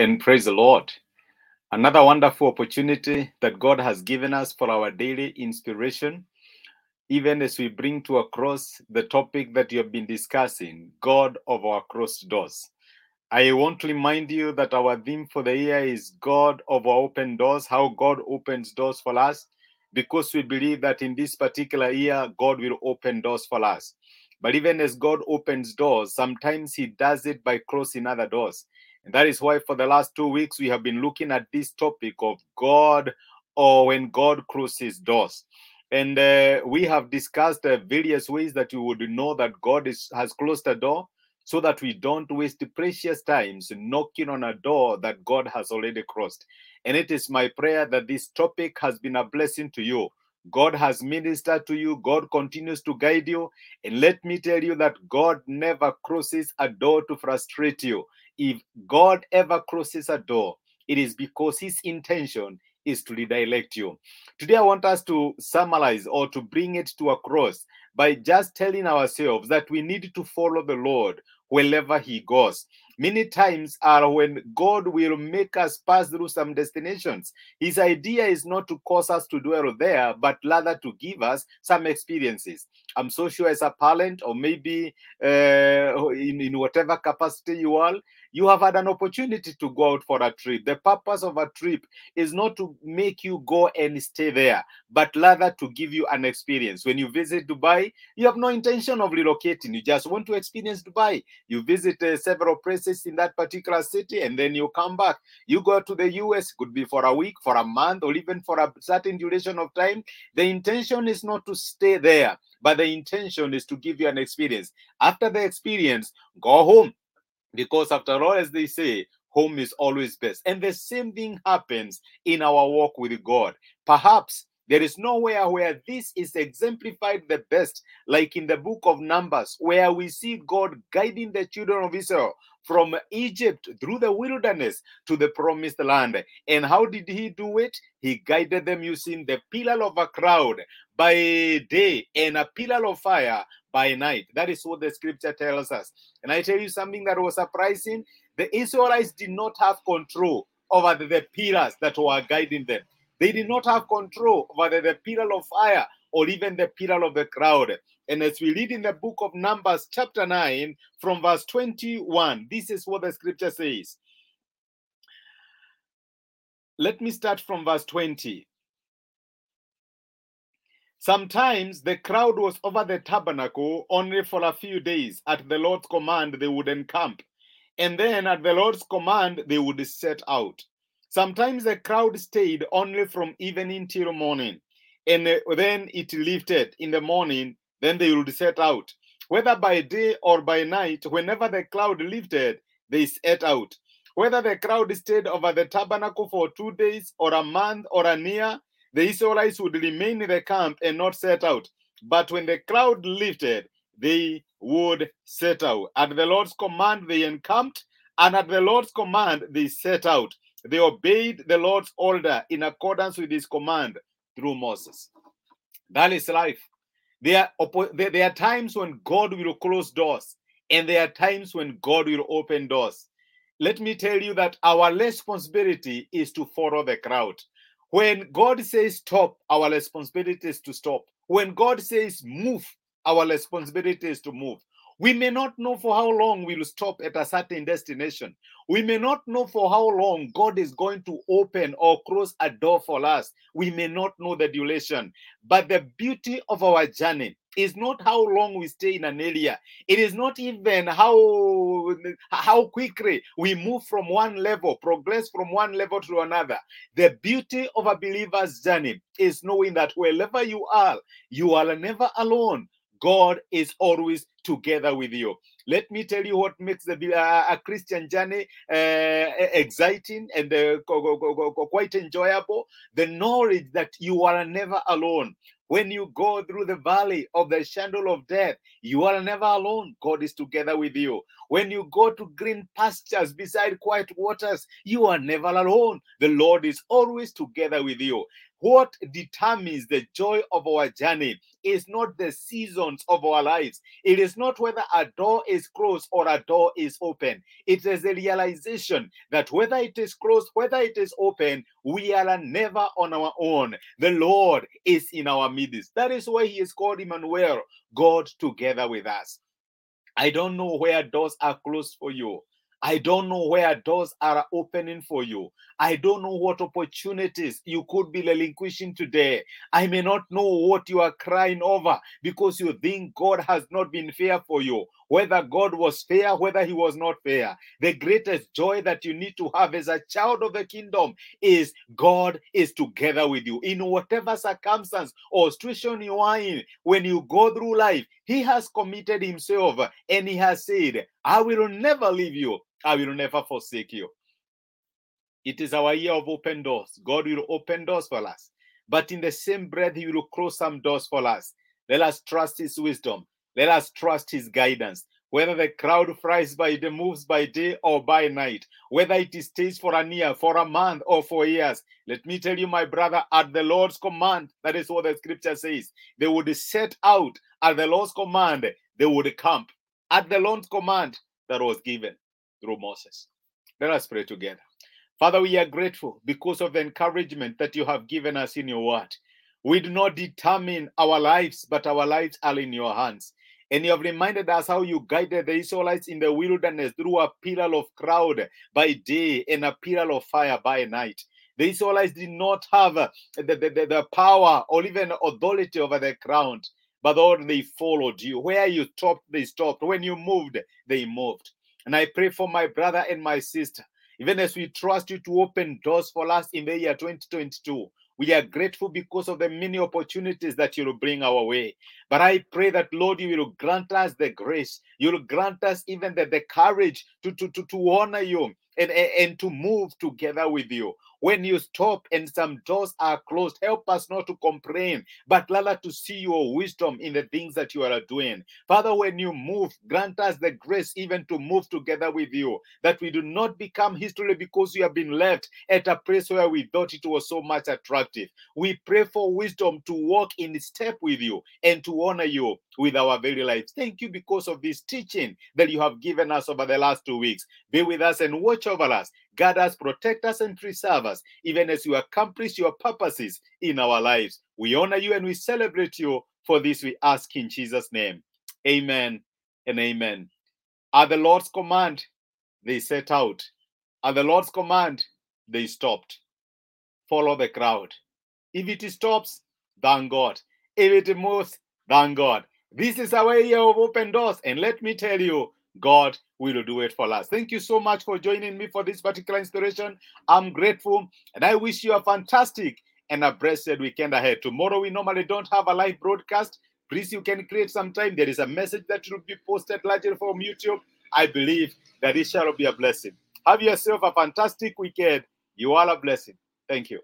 and praise the Lord. Another wonderful opportunity that God has given us for our daily inspiration, even as we bring to a cross the topic that you have been discussing God of our crossed doors. I want to remind you that our theme for the year is God of our open doors, how God opens doors for us, because we believe that in this particular year, God will open doors for us. But even as God opens doors, sometimes He does it by closing other doors. And that is why for the last two weeks we have been looking at this topic of God or when God closes doors. And uh, we have discussed uh, various ways that you would know that God is, has closed a door so that we don't waste precious times knocking on a door that God has already crossed. And it is my prayer that this topic has been a blessing to you. God has ministered to you. God continues to guide you. And let me tell you that God never crosses a door to frustrate you. If God ever closes a door, it is because his intention is to redirect you. Today, I want us to summarize or to bring it to a cross by just telling ourselves that we need to follow the Lord wherever he goes. Many times are when God will make us pass through some destinations. His idea is not to cause us to dwell there, but rather to give us some experiences. I'm so sure as a parent, or maybe uh, in, in whatever capacity you are, you have had an opportunity to go out for a trip. The purpose of a trip is not to make you go and stay there, but rather to give you an experience. When you visit Dubai, you have no intention of relocating. You just want to experience Dubai. You visit uh, several places in that particular city and then you come back. You go to the US, could be for a week, for a month, or even for a certain duration of time. The intention is not to stay there, but the intention is to give you an experience. After the experience, go home. Because after all as they say home is always best. And the same thing happens in our walk with god. Perhaps there is nowhere where this is exemplified the best like in the book of numbers where we see god guiding the children of israel from Egypt through the wilderness to the promised land. And how did he do it? He guided them using the pillar of a cloud by day and a pillar of fire by night. That is what the scripture tells us. And I tell you something that was surprising the Israelites did not have control over the, the pillars that were guiding them. They did not have control over the, pillar of fire or even the pillar of the crowd. And as we read in the book of Numbers, chapter 9, from verse 21, this is what the scripture says. Let me start from verse 20. Sometimes the crowd was over the tabernacle only for a few days. At the Lord's command, they would encamp. And then at the Lord's command, they would set out. Sometimes the crowd stayed only from evening till morning. And then it lifted in the morning, then they would set out. Whether by day or by night, whenever the cloud lifted, they set out. Whether the crowd stayed over the tabernacle for two days or a month or a year, the Israelites would remain in the camp and not set out. But when the cloud lifted, they would set out. At the Lord's command, they encamped, and at the Lord's command, they set out. They obeyed the Lord's order in accordance with his command through Moses. That is life. There are, there are times when God will close doors, and there are times when God will open doors. Let me tell you that our responsibility is to follow the crowd. When God says stop, our responsibility is to stop. When God says move, our responsibility is to move. We may not know for how long we'll stop at a certain destination. We may not know for how long God is going to open or close a door for us. We may not know the duration. But the beauty of our journey is not how long we stay in an area. It is not even how how quickly we move from one level, progress from one level to another. The beauty of a believer's journey is knowing that wherever you are, you are never alone. God is always together with you. Let me tell you what makes the, uh, a Christian journey uh, exciting and uh, quite enjoyable. The knowledge that you are never alone. When you go through the valley of the shadow of death, you are never alone. God is together with you. When you go to green pastures beside quiet waters, you are never alone. The Lord is always together with you. What determines the joy of our journey is not the seasons of our lives. It is not whether a door is closed or a door is open. It is a realization that whether it is closed, whether it is open, we are never on our own. The Lord is in our midst. That is why He is called Emmanuel, God together with us. I don't know where doors are closed for you. I don't know where doors are opening for you. I don't know what opportunities you could be relinquishing today. I may not know what you are crying over because you think God has not been fair for you. Whether God was fair, whether he was not fair. The greatest joy that you need to have as a child of the kingdom is God is together with you in whatever circumstance or situation you are in. When you go through life, he has committed himself and he has said, I will never leave you. I will never forsake you. It is our year of open doors. God will open doors for us. But in the same breath, He will close some doors for us. Let us trust His wisdom. Let us trust His guidance. Whether the crowd flies by day, moves by day or by night, whether it stays for a year, for a month, or for years. Let me tell you, my brother, at the Lord's command, that is what the scripture says. They would set out at the Lord's command, they would camp. At the Lord's command that was given through Moses. Let us pray together. Father, we are grateful because of the encouragement that you have given us in your word. We do not determine our lives, but our lives are in your hands. And you have reminded us how you guided the Israelites in the wilderness through a pillar of cloud by day and a pillar of fire by night. The Israelites did not have the, the, the, the power or even authority over the ground, but Lord, they followed you. Where you stopped, they stopped. When you moved, they moved. And I pray for my brother and my sister, even as we trust you to open doors for us in the year 2022. We are grateful because of the many opportunities that you will bring our way. But I pray that, Lord, you will grant us the grace. You will grant us even the, the courage to, to, to, to honor you and, and to move together with you. When you stop and some doors are closed, help us not to complain, but rather to see your wisdom in the things that you are doing. Father, when you move, grant us the grace even to move together with you, that we do not become history because we have been left at a place where we thought it was so much attractive. We pray for wisdom to walk in step with you and to honor you with our very lives. Thank you because of this teaching that you have given us over the last two weeks. Be with us and watch over us. Guard us, protect us, and preserve us, even as you accomplish your purposes in our lives. We honor you and we celebrate you. For this we ask in Jesus' name. Amen and amen. At the Lord's command, they set out. At the Lord's command, they stopped. Follow the crowd. If it stops, thank God. If it moves, thank God. This is our year of open doors. And let me tell you, God will do it for us. Thank you so much for joining me for this particular inspiration. I'm grateful and I wish you a fantastic and a blessed weekend ahead. Tomorrow, we normally don't have a live broadcast. Please, you can create some time. There is a message that will be posted largely from YouTube. I believe that it shall be a blessing. Have yourself a fantastic weekend. You are a blessing. Thank you.